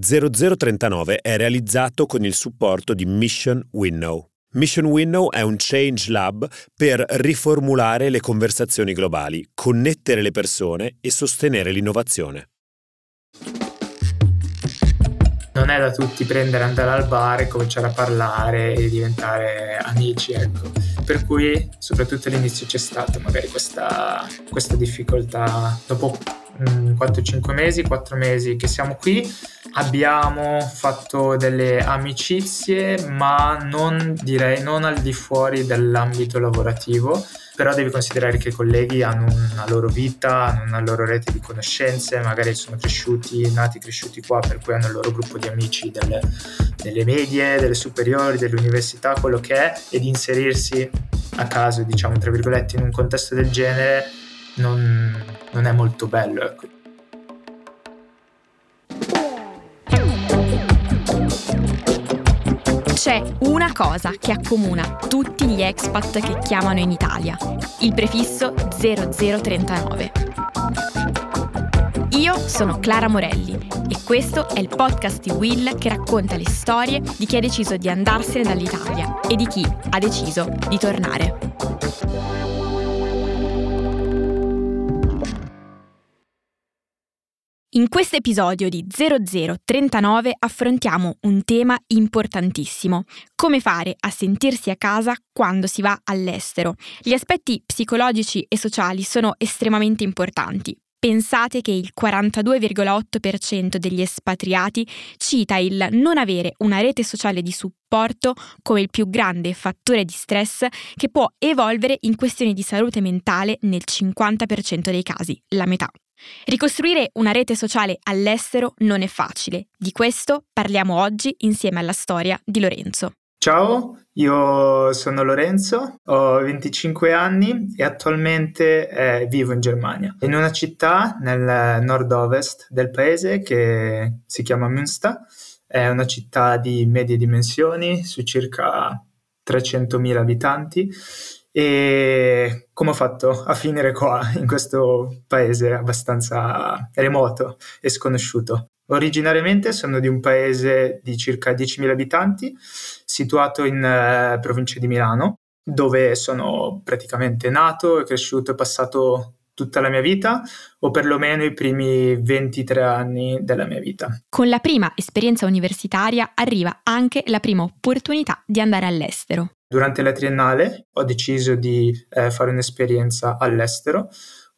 0039 è realizzato con il supporto di Mission Winnow. Mission Winnow è un change lab per riformulare le conversazioni globali, connettere le persone e sostenere l'innovazione. Non è da tutti prendere, andare al bar e cominciare a parlare e diventare amici, ecco. Per cui, soprattutto all'inizio c'è stata magari questa, questa difficoltà. Dopo 4-5 mesi, 4 mesi che siamo qui, abbiamo fatto delle amicizie, ma non direi non al di fuori dell'ambito lavorativo. Però devi considerare che i colleghi hanno una loro vita, hanno una loro rete di conoscenze, magari sono cresciuti, nati cresciuti qua, per cui hanno il loro gruppo di amici delle, delle medie, delle superiori, dell'università, quello che è, ed inserirsi a caso, diciamo, tra virgolette, in un contesto del genere non, non è molto bello. Ecco. C'è una cosa che accomuna tutti gli expat che chiamano in Italia, il prefisso 0039. Io sono Clara Morelli e questo è il podcast di Will che racconta le storie di chi ha deciso di andarsene dall'Italia e di chi ha deciso di tornare. In questo episodio di 0039 affrontiamo un tema importantissimo, come fare a sentirsi a casa quando si va all'estero. Gli aspetti psicologici e sociali sono estremamente importanti. Pensate che il 42,8% degli espatriati cita il non avere una rete sociale di supporto come il più grande fattore di stress che può evolvere in questioni di salute mentale nel 50% dei casi, la metà. Ricostruire una rete sociale all'estero non è facile. Di questo parliamo oggi insieme alla storia di Lorenzo. Ciao, io sono Lorenzo, ho 25 anni e attualmente eh, vivo in Germania, in una città nel nord-ovest del paese che si chiama Münster. È una città di medie dimensioni, su circa 300.000 abitanti e come ho fatto a finire qua, in questo paese abbastanza remoto e sconosciuto? Originariamente sono di un paese di circa 10.000 abitanti, situato in eh, provincia di Milano, dove sono praticamente nato e cresciuto e passato tutta la mia vita o perlomeno i primi 23 anni della mia vita. Con la prima esperienza universitaria arriva anche la prima opportunità di andare all'estero. Durante la triennale ho deciso di eh, fare un'esperienza all'estero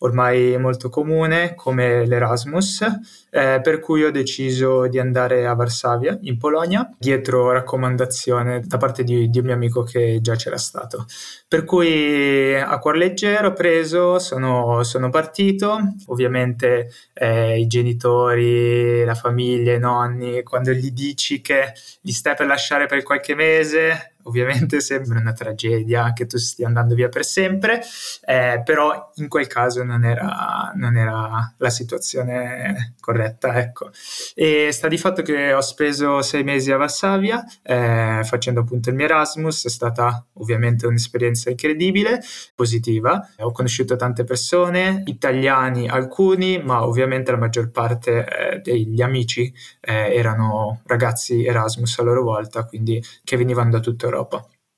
ormai molto comune come l'Erasmus, eh, per cui ho deciso di andare a Varsavia, in Polonia, dietro raccomandazione da parte di, di un mio amico che già c'era stato. Per cui a cuor leggero ho preso, sono, sono partito, ovviamente eh, i genitori, la famiglia, i nonni, quando gli dici che li stai per lasciare per qualche mese, ovviamente sembra una tragedia che tu stia andando via per sempre, eh, però in quel caso non era, non era, la situazione corretta. Ecco. E sta di fatto che ho speso sei mesi a Varsavia eh, facendo appunto il mio Erasmus, è stata ovviamente un'esperienza incredibile, positiva, ho conosciuto tante persone, italiani alcuni, ma ovviamente la maggior parte eh, degli amici eh, erano ragazzi Erasmus a loro volta, quindi che venivano da tutta Europa.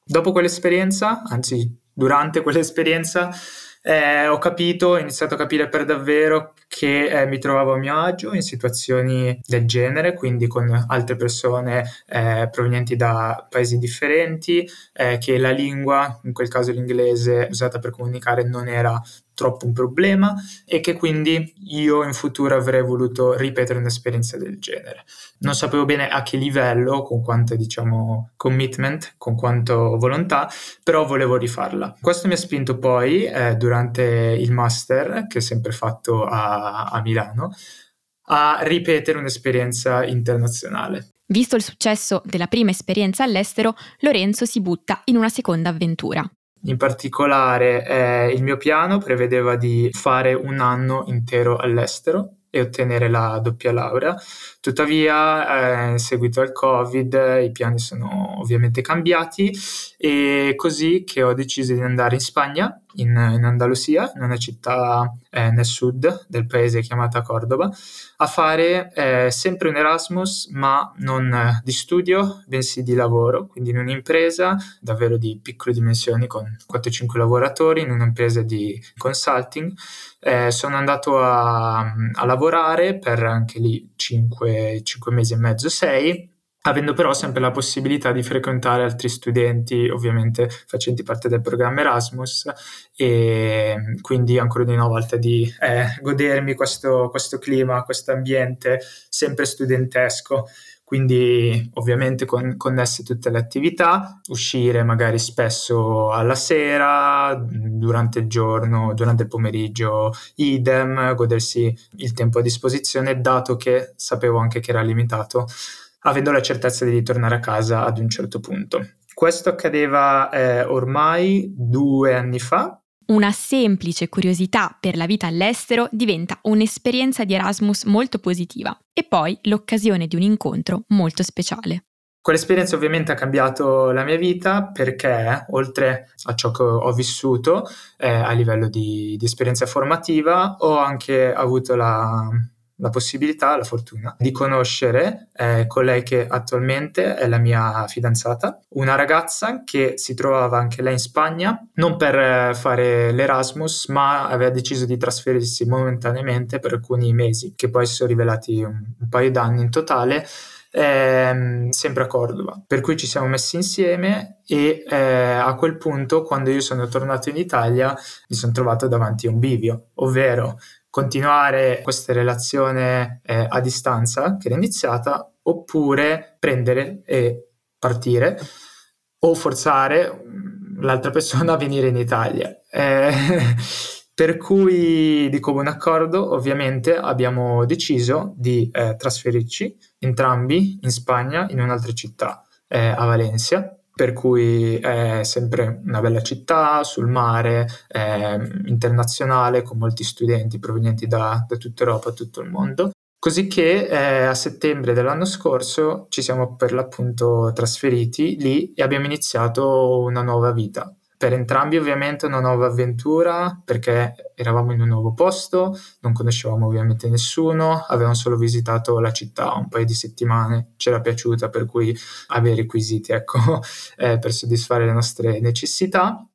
Dopo quell'esperienza, anzi durante quell'esperienza, eh, ho capito, ho iniziato a capire per davvero che eh, mi trovavo a mio agio in situazioni del genere, quindi con altre persone eh, provenienti da paesi differenti, eh, che la lingua, in quel caso l'inglese usata per comunicare, non era troppo un problema e che quindi io in futuro avrei voluto ripetere un'esperienza del genere. Non sapevo bene a che livello, con quanto diciamo commitment, con quanto volontà, però volevo rifarla. Questo mi ha spinto poi eh, durante il master che ho sempre fatto a, a Milano a ripetere un'esperienza internazionale. Visto il successo della prima esperienza all'estero, Lorenzo si butta in una seconda avventura. In particolare eh, il mio piano prevedeva di fare un anno intero all'estero e ottenere la doppia laurea. Tuttavia, eh, in seguito al Covid, i piani sono ovviamente cambiati e così che ho deciso di andare in Spagna in, in Andalusia, in una città eh, nel sud del paese chiamata Cordoba, a fare eh, sempre un Erasmus, ma non di studio, bensì di lavoro, quindi in un'impresa davvero di piccole dimensioni con 4-5 lavoratori, in un'impresa di consulting. Eh, sono andato a, a, lavorare per anche lì 5, 5 mesi e mezzo, 6 avendo però sempre la possibilità di frequentare altri studenti, ovviamente facenti parte del programma Erasmus, e quindi ancora di nuovo volta di eh, godermi questo, questo clima, questo ambiente sempre studentesco. Quindi ovviamente con, connesse tutte le attività, uscire magari spesso alla sera, durante il giorno, durante il pomeriggio idem, godersi il tempo a disposizione, dato che sapevo anche che era limitato avendo la certezza di ritornare a casa ad un certo punto. Questo accadeva eh, ormai due anni fa. Una semplice curiosità per la vita all'estero diventa un'esperienza di Erasmus molto positiva e poi l'occasione di un incontro molto speciale. Quell'esperienza ovviamente ha cambiato la mia vita perché, oltre a ciò che ho vissuto eh, a livello di, di esperienza formativa, ho anche avuto la, la possibilità, la fortuna di conoscere eh, colei che attualmente è la mia fidanzata, una ragazza che si trovava anche lei in Spagna, non per eh, fare l'Erasmus, ma aveva deciso di trasferirsi momentaneamente per alcuni mesi, che poi si sono rivelati un, un paio d'anni in totale. Ehm, sempre a Cordova. Per cui ci siamo messi insieme e eh, a quel punto, quando io sono tornato in Italia, mi sono trovato davanti a un bivio, ovvero continuare questa relazione eh, a distanza che era iniziata oppure prendere e partire o forzare l'altra persona a venire in Italia. Eh, per cui di comune accordo ovviamente abbiamo deciso di eh, trasferirci entrambi in Spagna in un'altra città, eh, a Valencia, per cui è sempre una bella città sul mare, internazionale, con molti studenti provenienti da, da tutta Europa e tutto il mondo. Così che eh, a settembre dell'anno scorso ci siamo per l'appunto trasferiti lì e abbiamo iniziato una nuova vita per entrambi ovviamente una nuova avventura perché eravamo in un nuovo posto, non conoscevamo ovviamente nessuno, avevamo solo visitato la città un paio di settimane, ci era piaciuta per cui avere requisiti ecco, eh, per soddisfare le nostre necessità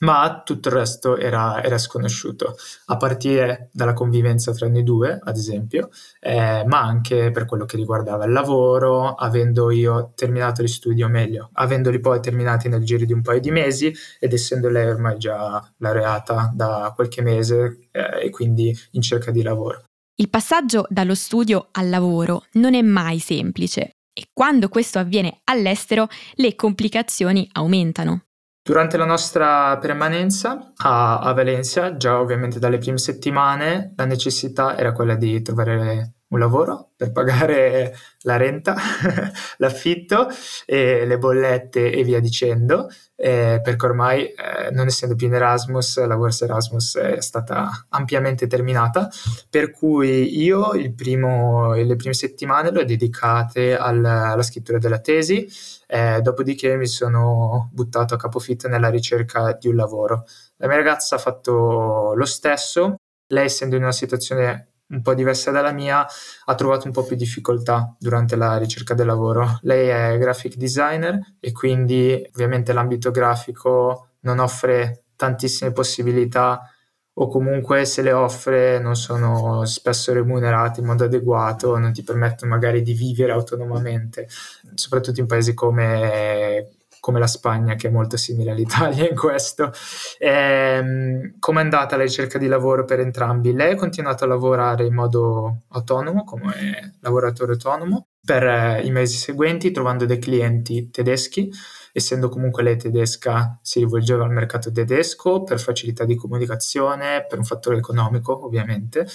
ma tutto il resto era, era, sconosciuto, a partire dalla convivenza tra noi due, ad esempio, eh, ma anche per quello che riguardava il lavoro, avendo io terminato gli studi, o meglio, avendoli poi terminati nel giro di un paio di mesi ed essendo lei ormai già laureata da qualche mese eh, e quindi in cerca di lavoro. Il passaggio dallo studio al lavoro non è mai semplice e quando questo avviene all'estero le complicazioni aumentano. Durante la nostra permanenza a, a Valencia, già ovviamente dalle prime settimane, la necessità era quella di trovare un lavoro per pagare la renta, l'affitto e le bollette e via dicendo, eh, perché ormai eh, non essendo più in Erasmus, la borsa Erasmus è stata ampiamente terminata, per cui io primo, le prime settimane le ho dedicate al, alla scrittura della tesi, eh, dopodiché mi sono buttato a capofitto nella ricerca di un lavoro. La mia ragazza ha fatto lo stesso, lei essendo in una situazione un po' diversa dalla mia, ha trovato un po' più difficoltà durante la ricerca del lavoro. Lei è graphic designer e quindi ovviamente l'ambito grafico non offre tantissime possibilità o comunque se le offre non sono spesso remunerate in modo adeguato, non ti permettono magari di vivere autonomamente, soprattutto in paesi come come la Spagna, che è molto simile all'Italia in questo. Ehm, Come è andata la ricerca di lavoro per entrambi? Lei ha continuato a lavorare in modo autonomo, come lavoratore autonomo, per eh, i mesi seguenti, trovando dei clienti tedeschi. Essendo comunque lei tedesca, si rivolgeva al mercato tedesco per facilità di comunicazione, per un fattore economico, ovviamente,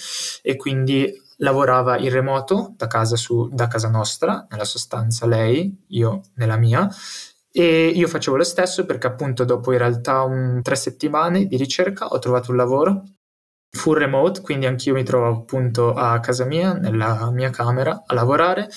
e quindi lavorava in remoto da casa, su, da casa nostra, nella sostanza lei, io nella mia, e io facevo lo stesso perché appunto dopo in realtà un, tre settimane di ricerca ho trovato un lavoro. Full remote, quindi anch'io mi trovavo appunto a casa mia, nella mia camera, a lavorare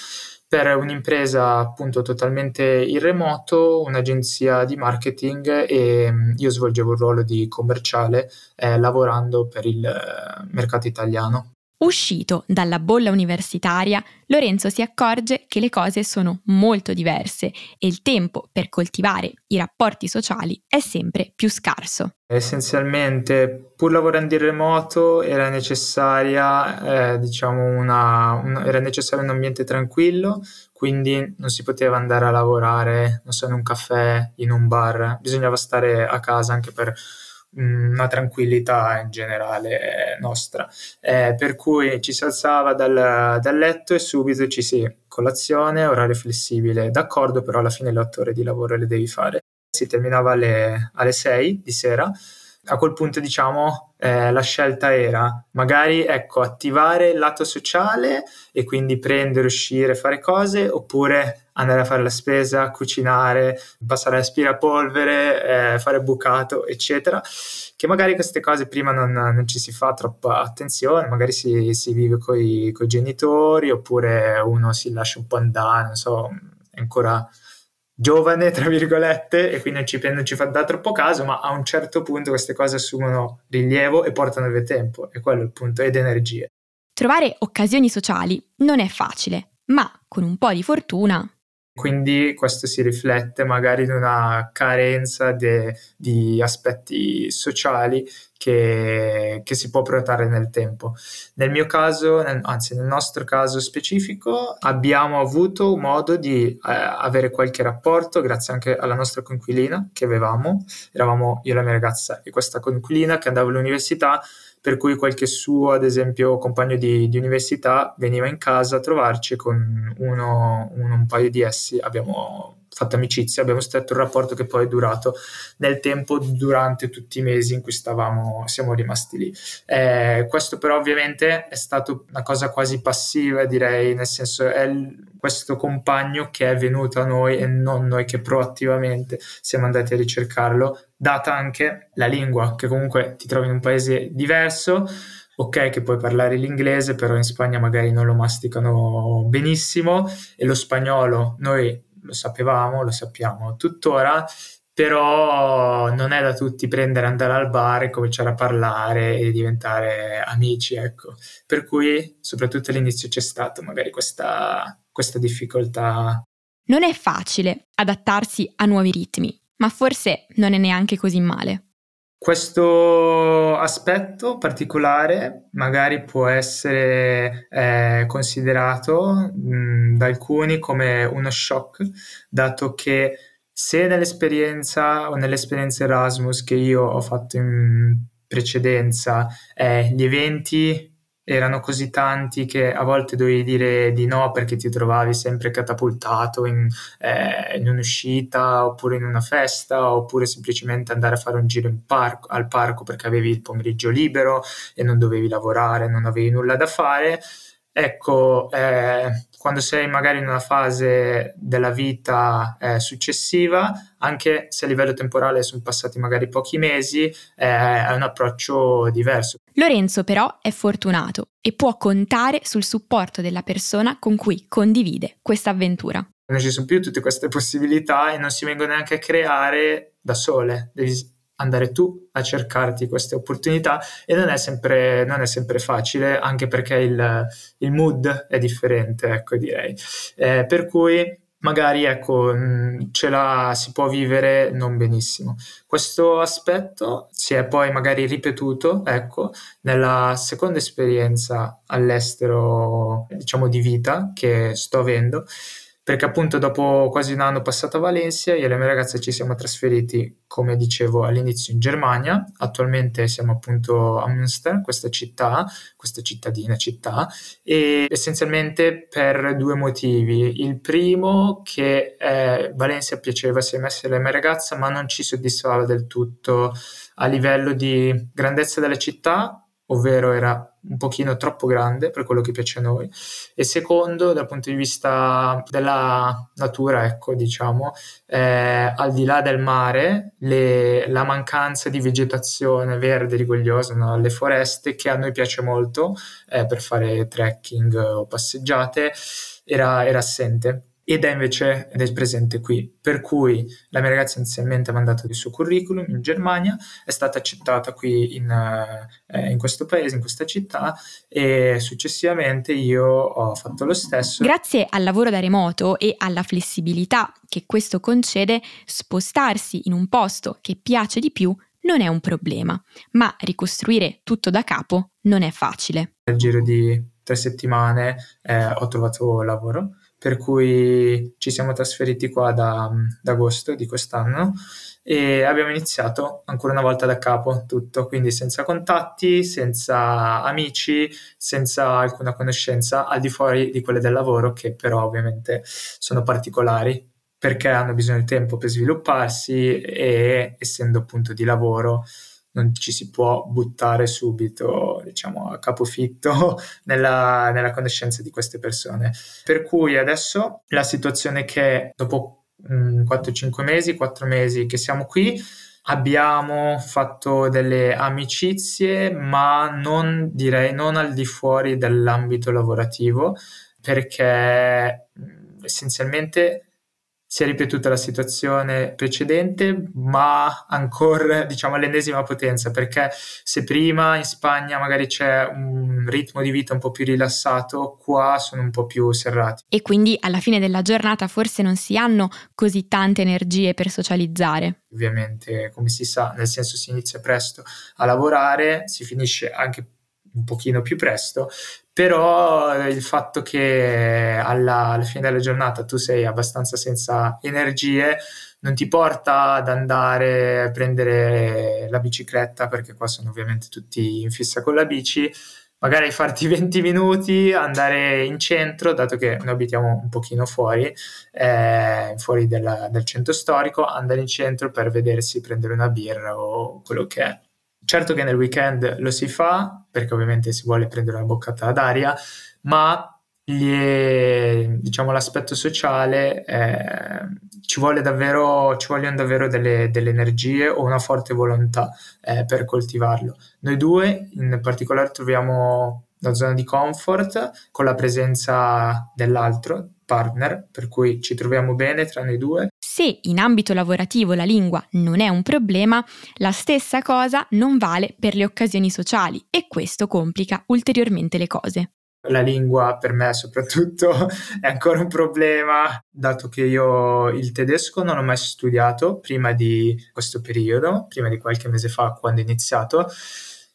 per un'impresa appunto totalmente in remoto, un'agenzia di marketing e io svolgevo il ruolo di commerciale eh, lavorando per il eh, mercato italiano. Uscito dalla bolla universitaria, Lorenzo si accorge che le cose sono molto diverse e il tempo per coltivare i rapporti sociali è sempre più scarso. Essenzialmente, pur lavorando in remoto, era necessaria, eh, diciamo una, una, era necessario un ambiente tranquillo, quindi non si poteva andare a lavorare, non so, in un caffè, in un bar, bisognava stare a casa anche per una tranquillità in generale nostra, eh, per cui ci si alzava dal, dal, letto e subito ci si colazione, orario flessibile, d'accordo, però alla fine le otto ore di lavoro le devi fare. Si terminava alle, alle 6 di sera, a quel punto diciamo eh, la scelta era magari ecco attivare il lato sociale e quindi prendere, uscire, fare cose oppure andare a fare la spesa, cucinare, passare l'aspirapolvere, eh, fare bucato, eccetera. Che magari queste cose prima non, non ci si fa troppa attenzione, magari si, si vive con i genitori oppure uno si lascia un po' andare, non so, è ancora giovane, tra virgolette, e quindi non ci, non ci fa da troppo caso, ma a un certo punto queste cose assumono rilievo e portano via tempo, e quello è il punto, ed energie. Trovare occasioni sociali non è facile, ma con un po' di fortuna quindi questo si riflette magari in una carenza de, di aspetti sociali che, che, si può proiettare nel tempo. Nel mio caso, anzi nel nostro caso specifico, abbiamo avuto modo di eh, avere qualche rapporto grazie anche alla nostra conquilina che avevamo, eravamo io e la mia ragazza e questa conquilina che andava all'università per cui qualche suo, ad esempio, compagno di, di università veniva in casa a trovarci con uno, uno, un paio di essi abbiamo fatto amicizia, abbiamo stretto un rapporto che poi è durato nel tempo durante tutti i mesi in cui stavamo, siamo rimasti lì. Eh, questo però ovviamente è stato una cosa quasi passiva, direi, nel senso è il, questo compagno che è venuto a noi e non noi che proattivamente siamo andati a ricercarlo, data anche la lingua, che comunque ti trovi in un paese diverso, ok che puoi parlare l'inglese, però in Spagna magari non lo masticano benissimo e lo spagnolo noi lo sapevamo, lo sappiamo tuttora, però non è da tutti prendere, andare al bar e cominciare a parlare e diventare amici, ecco. Per cui, soprattutto all'inizio c'è stata magari questa, questa difficoltà. Non è facile adattarsi a nuovi ritmi, ma forse non è neanche così male. Questo aspetto particolare magari può essere eh, considerato mh, da alcuni come uno shock, dato che se nell'esperienza o nell'esperienza Erasmus che io ho fatto in precedenza eh, gli eventi erano così tanti che a volte dovevi dire di no perché ti trovavi sempre catapultato in, eh, in un'uscita oppure in una festa oppure semplicemente andare a fare un giro parco, al parco perché avevi il pomeriggio libero e non dovevi lavorare, non avevi nulla da fare. Ecco, eh, quando sei magari in una fase della vita eh, successiva, anche se a livello temporale sono passati magari pochi mesi, eh, è un approccio diverso. Lorenzo però è fortunato e può contare sul supporto della persona con cui condivide questa avventura. Non ci sono più tutte queste possibilità e non si vengono neanche a creare da sole, devi andare tu a cercarti queste opportunità e non è sempre, non è sempre facile anche perché il, il, mood è differente, ecco direi. Eh, per cui magari ecco, ce la si può vivere non benissimo. Questo aspetto si è poi magari ripetuto, ecco, nella seconda esperienza all'estero, diciamo di vita che sto avendo perché appunto dopo quasi un anno passato a Valencia io e la mia ragazza ci siamo trasferiti, come dicevo all'inizio, in Germania, attualmente siamo appunto a Münster, questa città, questa cittadina città, e essenzialmente per due motivi. Il primo che eh, Valencia piaceva sia messa alla mia ragazza, ma non ci soddisfava del tutto a livello di grandezza della città, ovvero era un pochino troppo grande per quello che piace a noi e secondo dal punto di vista della natura ecco diciamo eh, al di là del mare le, la mancanza di vegetazione verde rigogliosa no? le foreste che a noi piace molto eh, per fare trekking o passeggiate era, era assente ed è invece ed è presente qui. Per cui la mia ragazza inizialmente ha mandato il suo curriculum in Germania, è stata accettata qui in, eh, in questo paese, in questa città e successivamente io ho fatto lo stesso. Grazie al lavoro da remoto e alla flessibilità che questo concede, spostarsi in un posto che piace di più non è un problema, ma ricostruire tutto da capo non è facile. Nel giro di tre settimane eh, ho trovato lavoro per cui ci siamo trasferiti qua da, da, agosto di quest'anno e abbiamo iniziato ancora una volta da capo tutto, quindi senza contatti, senza amici, senza alcuna conoscenza al di fuori di quelle del lavoro che però ovviamente sono particolari perché hanno bisogno di tempo per svilupparsi e essendo appunto di lavoro non ci si può buttare subito, diciamo, a capofitto nella, nella conoscenza di queste persone. Per cui adesso la situazione è che dopo mh, 4-5 mesi, 4 mesi che siamo qui, abbiamo fatto delle amicizie, ma non direi non al di fuori dell'ambito lavorativo, perché essenzialmente si è ripetuta la situazione precedente, ma ancora diciamo all'ennesima potenza, perché se prima in Spagna magari c'è un ritmo di vita un po' più rilassato, qua sono un po' più serrati. E quindi alla fine della giornata forse non si hanno così tante energie per socializzare. Ovviamente, come si sa, nel senso si inizia presto a lavorare, si finisce anche un pochino più presto, però il fatto che alla, alla, fine della giornata tu sei abbastanza senza energie non ti porta ad andare a prendere la bicicletta perché qua sono ovviamente tutti in fissa con la bici magari farti 20 minuti andare in centro dato che noi abitiamo un pochino fuori eh, fuori della, del centro storico andare in centro per vedersi prendere una birra o quello che è Certo che nel weekend lo si fa, perché ovviamente si vuole prendere una boccata d'aria, ma gli, diciamo, l'aspetto sociale eh, ci, vuole davvero, ci vogliono davvero delle, delle energie o una forte volontà eh, per coltivarlo. Noi due in particolare troviamo la zona di comfort con la presenza dell'altro partner, per cui ci troviamo bene tra noi due se in ambito lavorativo la lingua non è un problema, la stessa cosa non vale per le occasioni sociali e questo complica ulteriormente le cose. La lingua per me soprattutto è ancora un problema, dato che io il tedesco non ho mai studiato prima di questo periodo, prima di qualche mese fa quando ho iniziato,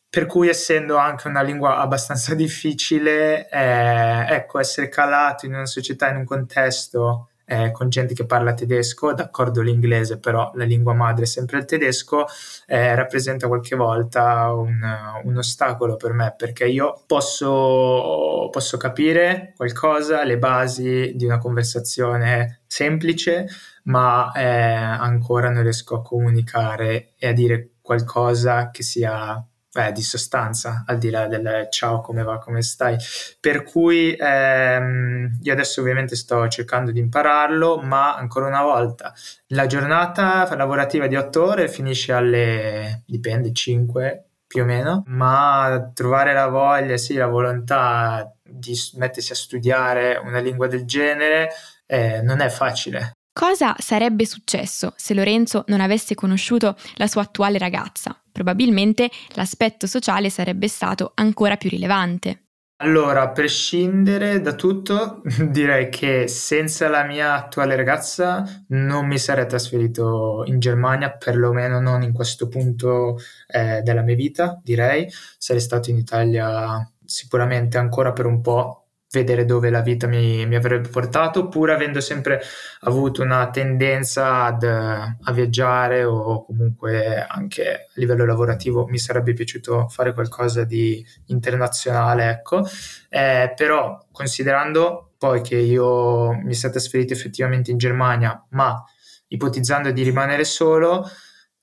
per cui essendo anche una lingua abbastanza difficile, eh, ecco, essere calato in una società, in un contesto eh, con gente che parla tedesco, d'accordo l'inglese, però la lingua madre è sempre il tedesco, eh, rappresenta qualche volta un, un, ostacolo per me perché io posso, posso capire qualcosa, le basi di una conversazione semplice, ma eh, ancora non riesco a comunicare e a dire qualcosa che sia beh, di sostanza, al di là del ciao, come va, come stai. Per cui ehm, io adesso ovviamente sto cercando di impararlo, ma ancora una volta, la giornata lavorativa di otto ore finisce alle, dipende, 5 più o meno, ma trovare la voglia, sì, la volontà di mettersi a studiare una lingua del genere eh, non è facile. Cosa sarebbe successo se Lorenzo non avesse conosciuto la sua attuale ragazza? Probabilmente l'aspetto sociale sarebbe stato ancora più rilevante. Allora, a prescindere da tutto, direi che senza la mia attuale ragazza non mi sarei trasferito in Germania, perlomeno non in questo punto eh, della mia vita, direi. Sarei stato in Italia sicuramente ancora per un po', vedere dove la vita mi, mi, avrebbe portato, pur avendo sempre avuto una tendenza ad, a viaggiare o comunque anche a livello lavorativo mi sarebbe piaciuto fare qualcosa di internazionale, ecco. Eh, però considerando poi che io mi sono trasferito effettivamente in Germania, ma ipotizzando di rimanere solo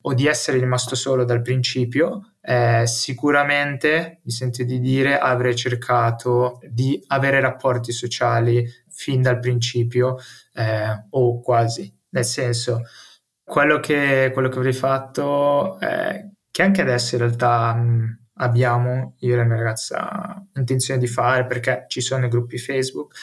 o di essere rimasto solo dal principio, eh, sicuramente mi sento di dire avrei cercato di avere rapporti sociali fin dal principio eh, o quasi, nel senso quello che, quello che avrei fatto, eh, che anche adesso in realtà mh, abbiamo, io e la mia ragazza, intenzione di fare perché ci sono i gruppi Facebook,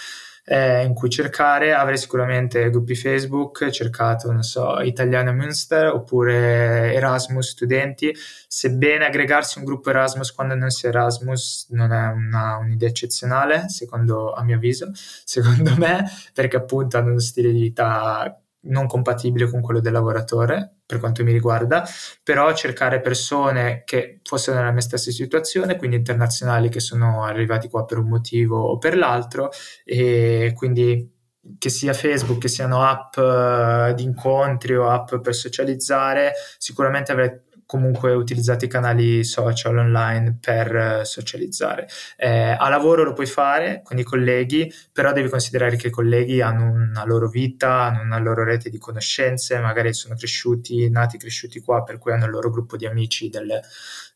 eh, in cui cercare, avrei sicuramente gruppi Facebook, cercato, non so, Italiano Münster oppure Erasmus studenti, sebbene aggregarsi un gruppo Erasmus quando non si è Erasmus non è una, un'idea eccezionale, secondo, a mio avviso, secondo me, perché appunto hanno uno stile di vita non compatibile con quello del lavoratore per quanto mi riguarda, però cercare persone che fossero nella mia stessa situazione, quindi internazionali che sono arrivati qua per un motivo o per l'altro, e quindi che sia Facebook, che siano app uh, di incontri o app per socializzare, sicuramente avrei comunque utilizzato i canali social online per uh, socializzare. Eh, a lavoro lo puoi fare con i colleghi, però devi considerare che i colleghi hanno una loro vita, hanno una loro rete di conoscenze, magari sono cresciuti, nati cresciuti qua, per cui hanno il loro gruppo di amici delle,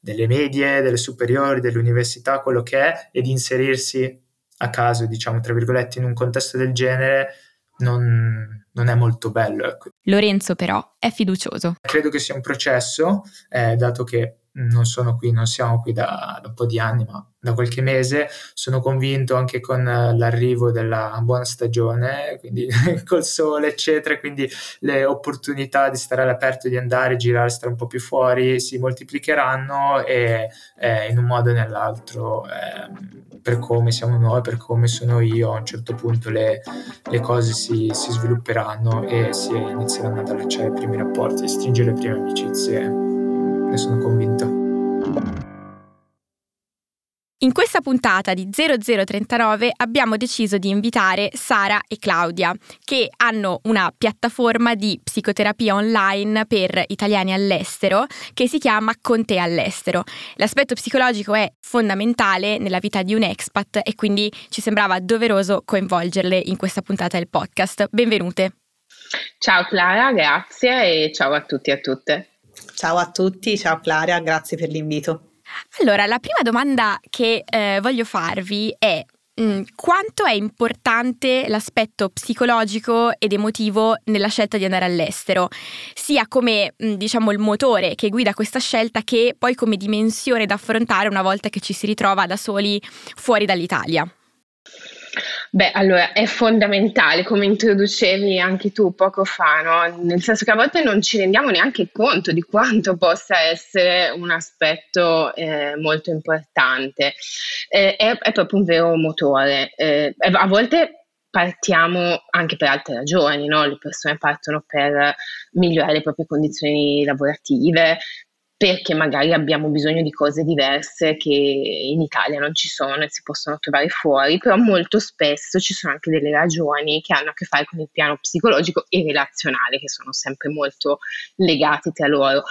delle medie, delle superiori, dell'università, quello che è, ed inserirsi a caso, diciamo, tra virgolette, in un contesto del genere non, non è molto bello. Ecco. Lorenzo però è fiducioso. Credo che sia un processo, eh, dato che non sono qui, non siamo qui da, da, un po' di anni, ma da qualche mese. Sono convinto anche con l'arrivo della buona stagione, quindi col sole, eccetera, quindi le opportunità di stare all'aperto, di andare, girare, stare un po' più fuori si moltiplicheranno e eh, in un modo o nell'altro. Eh, per come siamo noi, per come sono io, a un certo punto le, le cose si, si, svilupperanno e si inizieranno ad allacciare i primi rapporti, a stringere le prime amicizie, ne sono convinta. In questa puntata di 0039 abbiamo deciso di invitare Sara e Claudia, che hanno una piattaforma di psicoterapia online per italiani all'estero che si chiama Con te all'estero. L'aspetto psicologico è fondamentale nella vita di un expat e quindi ci sembrava doveroso coinvolgerle in questa puntata del podcast. Benvenute. Ciao Clara, grazie e ciao a tutti e a tutte. Ciao a tutti, ciao Clara, grazie per l'invito. Allora, la prima domanda che eh, voglio farvi è mh, mm, quanto è importante l'aspetto psicologico ed emotivo nella scelta di andare all'estero, sia come mh, mm, diciamo il motore che guida questa scelta che poi come dimensione da affrontare una volta che ci si ritrova da soli fuori dall'Italia. Beh, allora è fondamentale, come introducevi anche tu poco fa, no? nel senso che a volte non ci rendiamo neanche conto di quanto possa essere un aspetto eh, molto importante. Eh, è, è, proprio un vero motore. Eh, a volte partiamo anche per altre ragioni, no? le persone partono per migliorare le proprie condizioni lavorative, perché magari abbiamo bisogno di cose diverse che in Italia non ci sono e si possono trovare fuori, però molto spesso ci sono anche delle ragioni che hanno a che fare con il piano psicologico e relazionale, che sono sempre molto legati tra loro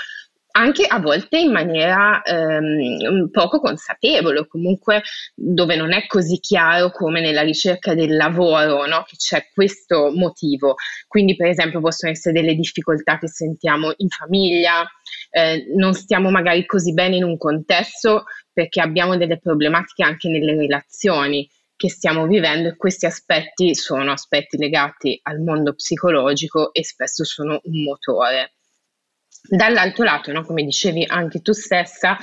anche a volte in maniera ehm, poco consapevole, comunque dove non è così chiaro come nella ricerca del lavoro, no? che c'è questo motivo. Quindi, per esempio, possono essere delle difficoltà che sentiamo in famiglia, eh, non stiamo magari così bene in un contesto perché abbiamo delle problematiche anche nelle relazioni che stiamo vivendo e questi aspetti sono aspetti legati al mondo psicologico e spesso sono un motore. Dall'altro lato, no, come dicevi anche tu stessa,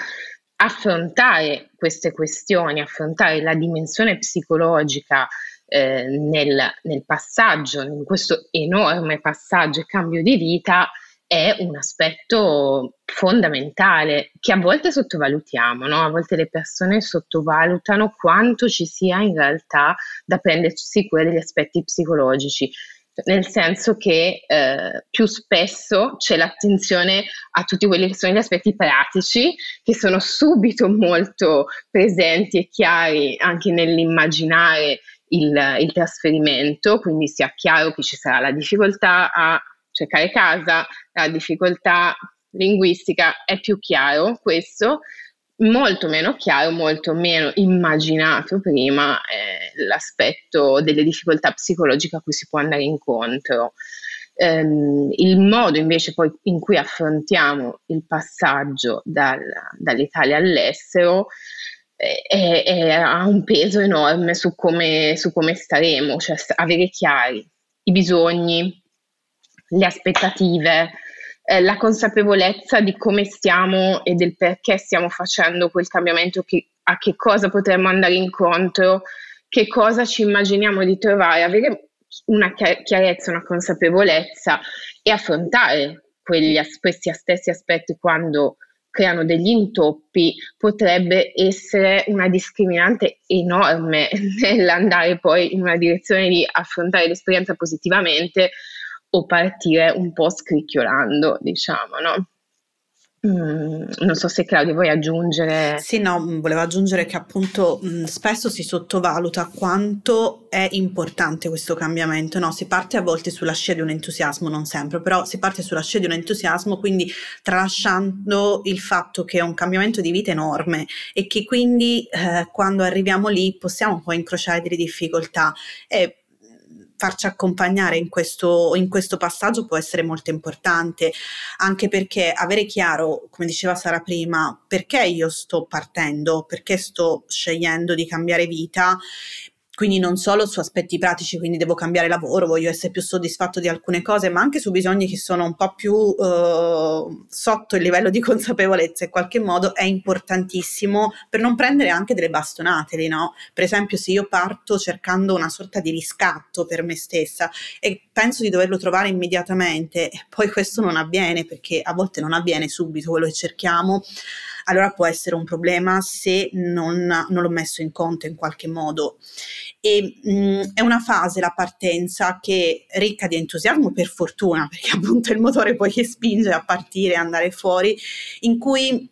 affrontare queste questioni, affrontare la dimensione psicologica eh, nel, nel passaggio, in questo enorme passaggio e cambio di vita, è un aspetto fondamentale che a volte sottovalutiamo, no? a volte le persone sottovalutano quanto ci sia in realtà da prendersi cura degli aspetti psicologici nel senso che eh, più spesso c'è l'attenzione a tutti quelli che sono gli aspetti pratici, che sono subito molto presenti e chiari anche nell'immaginare il, il trasferimento, quindi sia chiaro che ci sarà la difficoltà a cercare casa, la difficoltà linguistica, è più chiaro questo, molto meno chiaro, molto meno immaginato prima eh, l'aspetto delle difficoltà psicologiche a cui si può andare incontro. ehm, il modo invece poi in cui affrontiamo il passaggio dal, dall'Italia all'estero eh, è, ha un peso enorme su come, su come staremo, cioè avere chiari i bisogni, le aspettative, eh, la consapevolezza di come stiamo e del perché stiamo facendo quel cambiamento, che, a che cosa potremmo andare incontro, che cosa ci immaginiamo di trovare, avere una chiarezza, una consapevolezza e affrontare quegli, questi stessi aspetti quando creano degli intoppi potrebbe essere una discriminante enorme nell'andare poi in una direzione di affrontare l'esperienza positivamente o partire un po' scricchiolando, diciamo, no? Mm, non so se Claudio vuoi aggiungere. Sì, no, mm, volevo aggiungere che appunto mh, mm, spesso si sottovaluta quanto è importante questo cambiamento. No, si parte a volte sulla scia di un entusiasmo, non sempre, però si parte sulla scia di un entusiasmo, quindi tralasciando il fatto che è un cambiamento di vita enorme e che quindi eh, quando arriviamo lì possiamo poi incrociare delle difficoltà. E farci accompagnare in questo, in questo passaggio può essere molto importante, anche perché avere chiaro, come diceva Sara prima, perché io sto partendo, perché sto scegliendo di cambiare vita quindi non solo su aspetti pratici, quindi devo cambiare lavoro, voglio essere più soddisfatto di alcune cose, ma anche su bisogni che sono un po' più uh, sotto il livello di consapevolezza in qualche modo è importantissimo per non prendere anche delle bastonate no? Per esempio se io parto cercando una sorta di riscatto per me stessa e penso di doverlo trovare immediatamente poi questo non avviene perché a volte non avviene subito quello che cerchiamo, allora può essere un problema se non, non l'ho messo in conto in qualche modo. E mh, mm, è una fase, la partenza, che è ricca di entusiasmo per fortuna, perché appunto è il motore poi che spinge a partire andare fuori, in cui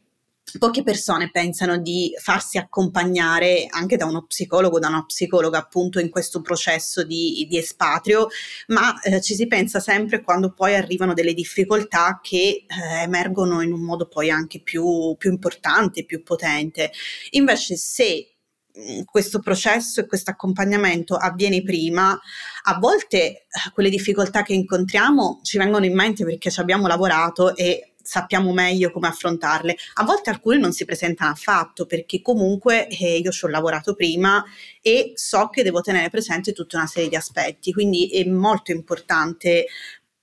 poche persone pensano di farsi accompagnare anche da uno psicologo, da una psicologa appunto in questo processo di, di espatrio, ma eh, ci si pensa sempre quando poi arrivano delle difficoltà che eh, emergono in un modo poi anche più, più importante, più potente. Invece se mm, questo processo e questo accompagnamento avviene prima, a volte eh, quelle difficoltà che incontriamo ci vengono in mente perché ci abbiamo lavorato e sappiamo meglio come affrontarle. A volte alcune non si presentano affatto perché comunque eh, io ci ho lavorato prima e so che devo tenere presente tutta una serie di aspetti, quindi è molto importante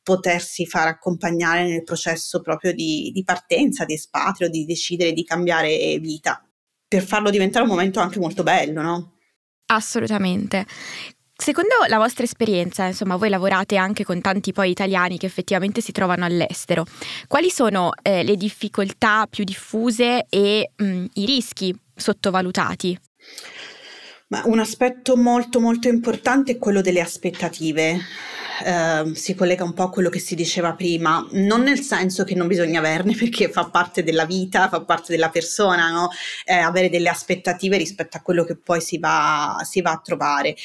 potersi far accompagnare nel processo proprio di, di partenza, di espatrio, di decidere di cambiare vita, per farlo diventare un momento anche molto bello, no? Assolutamente. Secondo la vostra esperienza, insomma, voi lavorate anche con tanti poi italiani che effettivamente si trovano all'estero. Quali sono eh, le difficoltà più diffuse e mh, mm, i rischi sottovalutati? Ma un aspetto molto molto importante è quello delle aspettative. Uh, si collega un po' a quello che si diceva prima, non nel senso che non bisogna averne perché fa parte della vita, fa parte della persona, no? eh, avere delle aspettative rispetto a quello che poi si va, si va a trovare,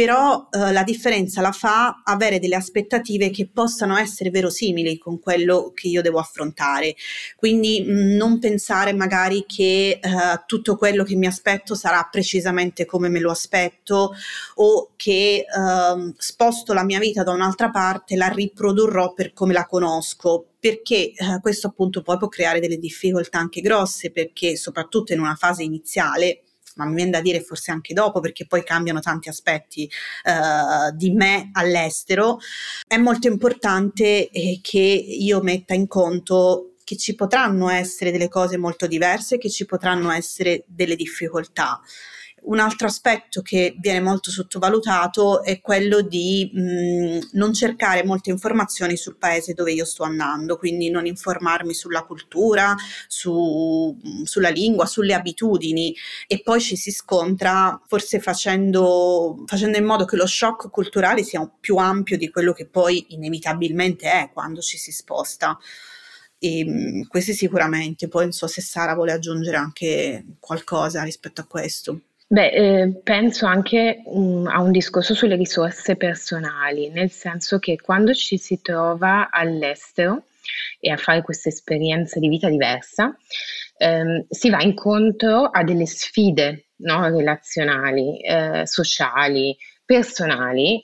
però eh, la differenza la fa avere delle aspettative che possano essere verosimili con quello che io devo affrontare. Quindi mh, mm, non pensare magari che eh, tutto quello che mi aspetto sarà precisamente come me lo aspetto o che eh, sposto la mia vita da un'altra parte, la riprodurrò per come la conosco, perché eh, questo appunto poi può creare delle difficoltà anche grosse perché soprattutto in una fase iniziale ma mi viene da dire forse anche dopo perché poi cambiano tanti aspetti uh, di me all'estero, è molto importante eh, che io metta in conto che ci potranno essere delle cose molto diverse, che ci potranno essere delle difficoltà. Un altro aspetto che viene molto sottovalutato è quello di mh, non cercare molte informazioni sul paese dove io sto andando, quindi non informarmi sulla cultura, su, sulla lingua, sulle abitudini e poi ci si scontra forse facendo, facendo in modo che lo shock culturale sia più ampio di quello che poi inevitabilmente è quando ci si sposta. E, questi sicuramente, poi non so se Sara vuole aggiungere anche qualcosa rispetto a questo. Beh, eh, penso anche um, a un discorso sulle risorse personali, nel senso che quando ci si trova all'estero e a fare questa esperienza di vita diversa, ehm, si va incontro a delle sfide no, relazionali, eh, sociali, personali,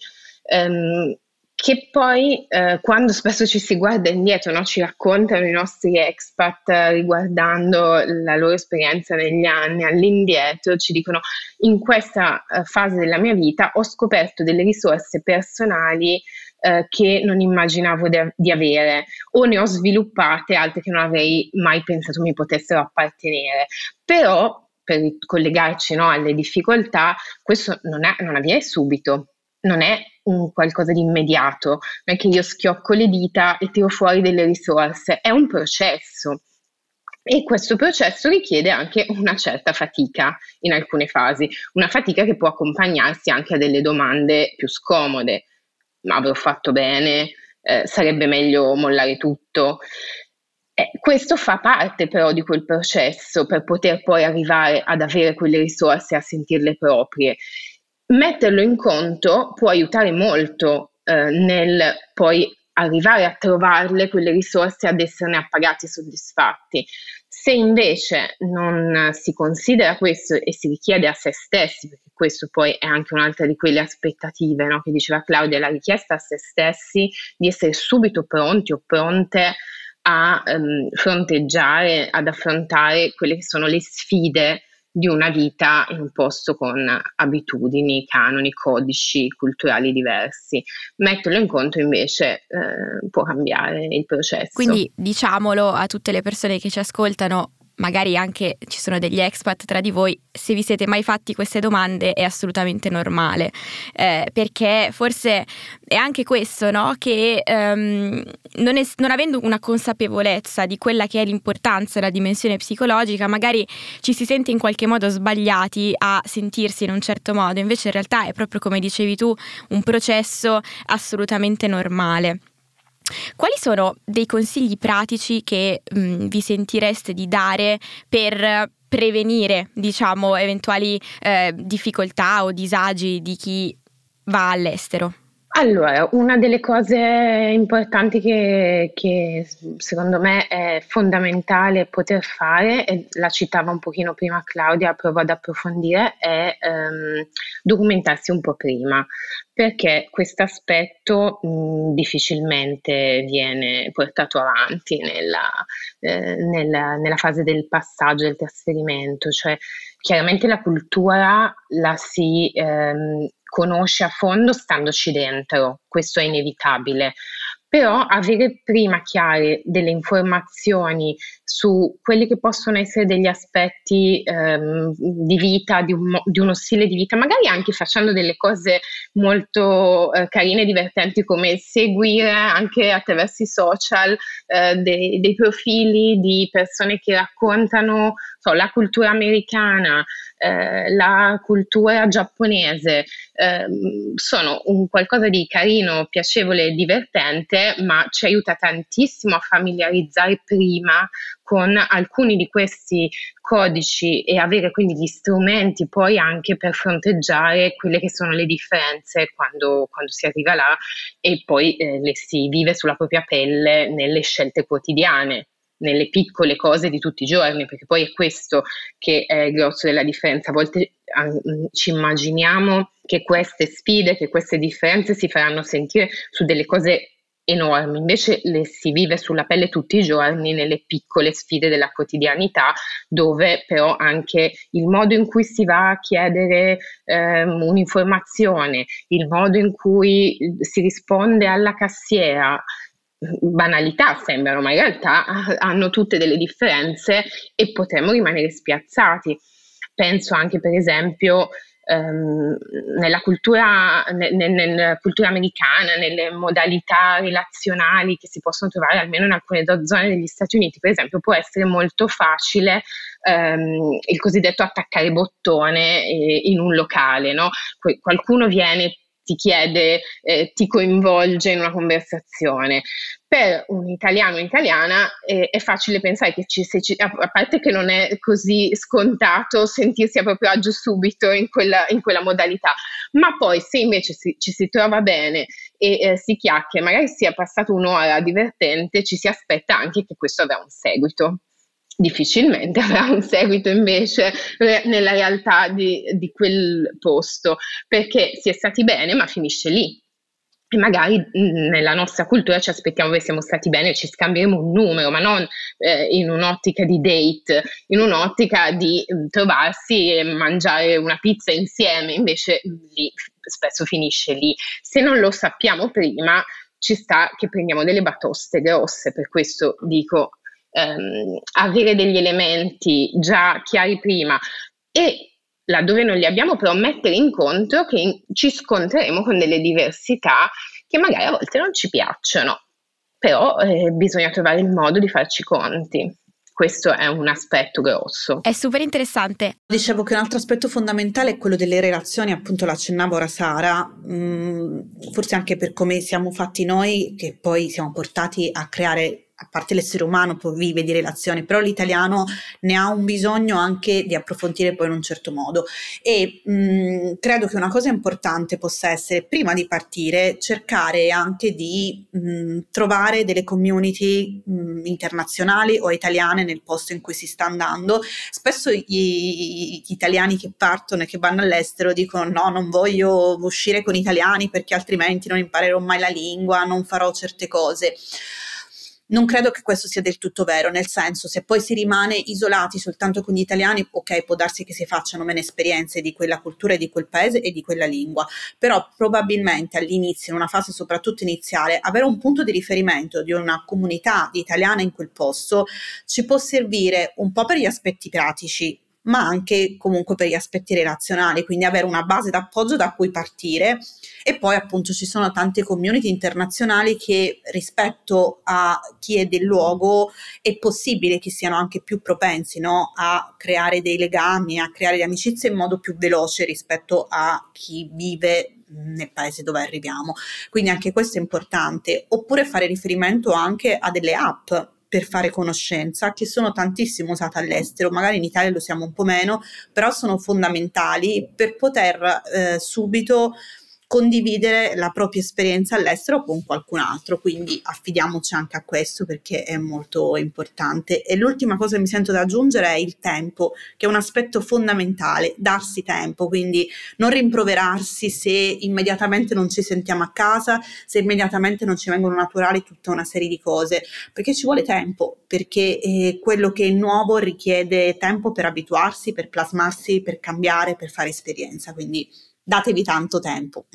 ehm, che poi eh, quando spesso ci si guarda indietro, no, ci raccontano i nostri expat eh, riguardando la loro esperienza negli anni, all'indietro, ci dicono in questa eh, fase della mia vita ho scoperto delle risorse personali eh, che non immaginavo de- di avere o ne ho sviluppate altre che non avrei mai pensato mi potessero appartenere. Però per collegarci no, alle difficoltà, questo non, è, non avviene subito, non è un qualcosa di immediato, non è che io schiocco le dita e tiro fuori delle risorse, è un processo. E questo processo richiede anche una certa fatica in alcune fasi, una fatica che può accompagnarsi anche a delle domande più scomode. Ma avrò fatto bene? Eh, sarebbe meglio mollare tutto? Eh, questo fa parte però di quel processo per poter poi arrivare ad avere quelle risorse, a sentirle proprie metterlo in conto può aiutare molto eh, nel poi arrivare a trovarle quelle risorse ad esserne appagati e soddisfatti. Se invece non si considera questo e si richiede a se stessi, perché questo poi è anche un'altra di quelle aspettative no, che diceva Claudia, la richiesta a se stessi di essere subito pronti o pronte a um, fronteggiare, ad affrontare quelle che sono le sfide di una vita in un posto con abitudini, canoni, codici culturali diversi. Metterlo in conto invece eh, può cambiare il processo. Quindi diciamolo a tutte le persone che ci ascoltano, magari anche ci sono degli expat tra di voi, se vi siete mai fatti queste domande è assolutamente normale, eh, perché forse è anche questo, no? che um, non, è, non, avendo una consapevolezza di quella che è l'importanza della dimensione psicologica, magari ci si sente in qualche modo sbagliati a sentirsi in un certo modo, invece in realtà è proprio come dicevi tu un processo assolutamente normale. Quali sono dei consigli pratici che mh, mm, vi sentireste di dare per prevenire, diciamo, eventuali eh, difficoltà o disagi di chi va all'estero? Allora, una delle cose importanti che, che, secondo me è fondamentale poter fare, e la citava un pochino prima Claudia, provo ad approfondire, è ehm, documentarsi un po' prima, perché questo aspetto difficilmente viene portato avanti nella, eh, nella, nella fase del passaggio, del trasferimento, cioè chiaramente la cultura la si ehm, conosce a fondo standoci dentro, questo è inevitabile, però avere prima chiare delle informazioni su quelli che possono essere degli aspetti ehm, di vita, di, un, di, uno stile di vita, magari anche facendo delle cose molto eh, carine e divertenti come seguire anche attraverso i social eh, dei, dei, profili di persone che raccontano so, la cultura americana, eh, la cultura giapponese, eh, sono un qualcosa di carino, piacevole e divertente, ma ci aiuta tantissimo a familiarizzare prima con alcuni di questi codici e avere quindi gli strumenti poi anche per fronteggiare quelle che sono le differenze quando, quando si arriva là e poi eh, le si vive sulla propria pelle nelle scelte quotidiane nelle piccole cose di tutti i giorni, perché poi è questo che è il grosso della differenza. A volte um, ci immaginiamo che queste sfide, che queste differenze si faranno sentire su delle cose enormi, invece le si vive sulla pelle tutti i giorni nelle piccole sfide della quotidianità, dove però anche il modo in cui si va a chiedere ehm, un'informazione, il modo in cui si risponde alla cassiera, banalità sembrano, ma in realtà hanno tutte delle differenze e potremmo rimanere spiazzati. Penso anche per esempio ehm, nella, cultura, ne, ne, nella cultura americana, nelle modalità relazionali che si possono trovare almeno in alcune zone degli Stati Uniti, per esempio, può essere molto facile ehm, il cosiddetto attaccare bottone eh, in un locale. No? qualcuno viene ti chiede, eh, ti coinvolge in una conversazione. Per un italiano o italiana eh, è facile pensare che ci, ci, a parte che non è così scontato sentirsi a proprio agio subito in quella, in quella modalità, ma poi se invece si, ci si trova bene e eh, si chiacchiera, magari sia passato un'ora divertente, ci si aspetta anche che questo avrà un seguito difficilmente avrà un seguito invece nella realtà di, di, quel posto, perché si è stati bene, ma finisce lì. e magari nella nostra cultura ci aspettiamo che siamo stati bene, ci scambieremo un numero, ma non eh, in un'ottica di date, in un'ottica di trovarsi e mangiare una pizza insieme, invece lì spesso finisce lì. Se non lo sappiamo prima, ci sta che prendiamo delle batoste grosse, per questo dico ehm, avere degli elementi già chiari prima e laddove non li abbiamo, però mettere in conto che ci scontreremo con delle diversità che magari a volte non ci piacciono, però eh, bisogna trovare il modo di farci conti. Questo è un aspetto grosso. È super interessante. Dicevo che un altro aspetto fondamentale è quello delle relazioni, appunto l'accennava ora Sara, mm, forse anche per come siamo fatti noi, che poi siamo portati a creare a parte l'essere umano poi vive di relazioni, però l'italiano ne ha un bisogno anche di approfondire poi in un certo modo e mh, mm, credo che una cosa importante possa essere prima di partire cercare anche di mh, mm, trovare delle community mh, mm, internazionali o italiane nel posto in cui si sta andando. Spesso gli, gli italiani che partono e che vanno all'estero dicono no, non voglio uscire con italiani perché altrimenti non imparerò mai la lingua, non farò certe cose. Non credo che questo sia del tutto vero, nel senso se poi si rimane isolati soltanto con gli italiani, ok, può darsi che si facciano meno esperienze di quella cultura e di quel paese e di quella lingua, però probabilmente all'inizio, in una fase soprattutto iniziale, avere un punto di riferimento di una comunità italiana in quel posto ci può servire un po' per gli aspetti pratici, ma anche comunque per gli aspetti relazionali, quindi avere una base d'appoggio da cui partire e poi appunto ci sono tante community internazionali che rispetto a chi è del luogo è possibile che siano anche più propensi no? a creare dei legami, a creare delle amicizie in modo più veloce rispetto a chi vive nel paese dove arriviamo. Quindi anche questo è importante. Oppure fare riferimento anche a delle app per fare conoscenza, che sono tantissimo usate all'estero, magari in Italia lo siamo un po' meno, però sono fondamentali per poter eh, subito condividere la propria esperienza all'estero con qualcun altro, quindi affidiamoci anche a questo perché è molto importante. E l'ultima cosa che mi sento da aggiungere è il tempo, che è un aspetto fondamentale, darsi tempo, quindi non rimproverarsi se immediatamente non ci sentiamo a casa, se immediatamente non ci vengono naturali tutta una serie di cose, perché ci vuole tempo, perché eh, quello che è nuovo richiede tempo per abituarsi, per plasmarsi, per cambiare, per fare esperienza, quindi datevi tanto tempo.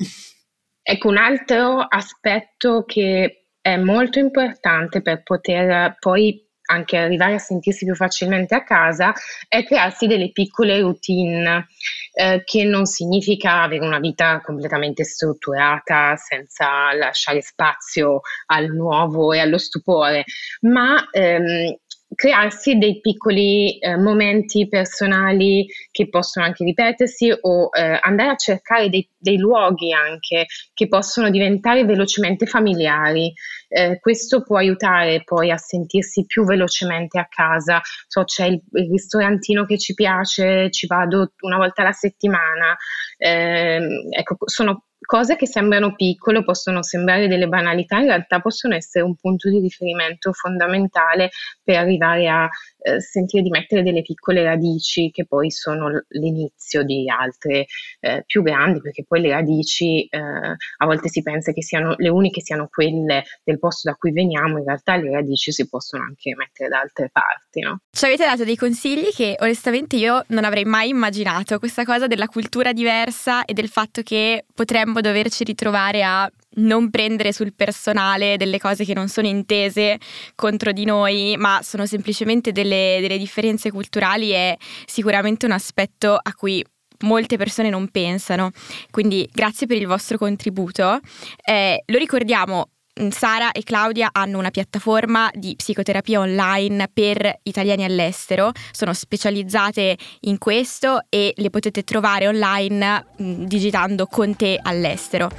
Ecco, un altro aspetto che è molto importante per poter poi anche arrivare a sentirsi più facilmente a casa è crearsi delle piccole routine, eh, che non significa avere una vita completamente strutturata senza lasciare spazio al nuovo e allo stupore, ma ehm, crearsi dei piccoli eh, momenti personali che possono anche ripetersi o eh, andare a cercare dei, dei, luoghi anche che possono diventare velocemente familiari. Eh, questo può aiutare poi a sentirsi più velocemente a casa. So, c'è il, il ristorantino che ci piace, ci vado una volta alla settimana. Ehm, ecco, sono cose che sembrano piccole, possono sembrare delle banalità, in realtà possono essere un punto di riferimento fondamentale per arrivare a eh, sentire di mettere delle piccole radici che poi sono l'inizio di altre eh, più grandi, perché poi le radici eh, a volte si pensa che siano le uniche siano quelle del posto da cui veniamo, in realtà le radici si possono anche mettere da altre parti. No? Ci avete dato dei consigli che onestamente io non avrei mai immaginato, questa cosa della cultura diversa e del fatto che potremmo doverci ritrovare a non prendere sul personale delle cose che non sono intese contro di noi, ma sono semplicemente delle, delle differenze culturali è sicuramente un aspetto a cui molte persone non pensano. Quindi grazie per il vostro contributo. Eh, lo ricordiamo, Sara e Claudia hanno una piattaforma di psicoterapia online per italiani all'estero, sono specializzate in questo e le potete trovare online mm, digitando con te all'estero.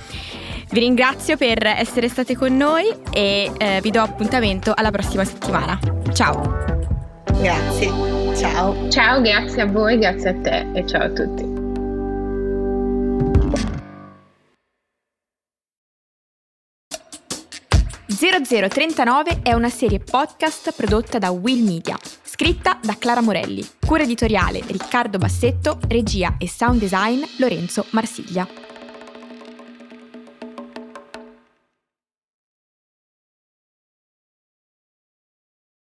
Vi ringrazio per essere state con noi e eh, vi do appuntamento alla prossima settimana. Ciao! Grazie, ciao! Ciao, grazie a voi, grazie a te e ciao a tutti. «0039» è una serie podcast prodotta da Will Media, scritta da Clara Morelli, cura editoriale Riccardo Bassetto, regia e sound design Lorenzo Marsiglia.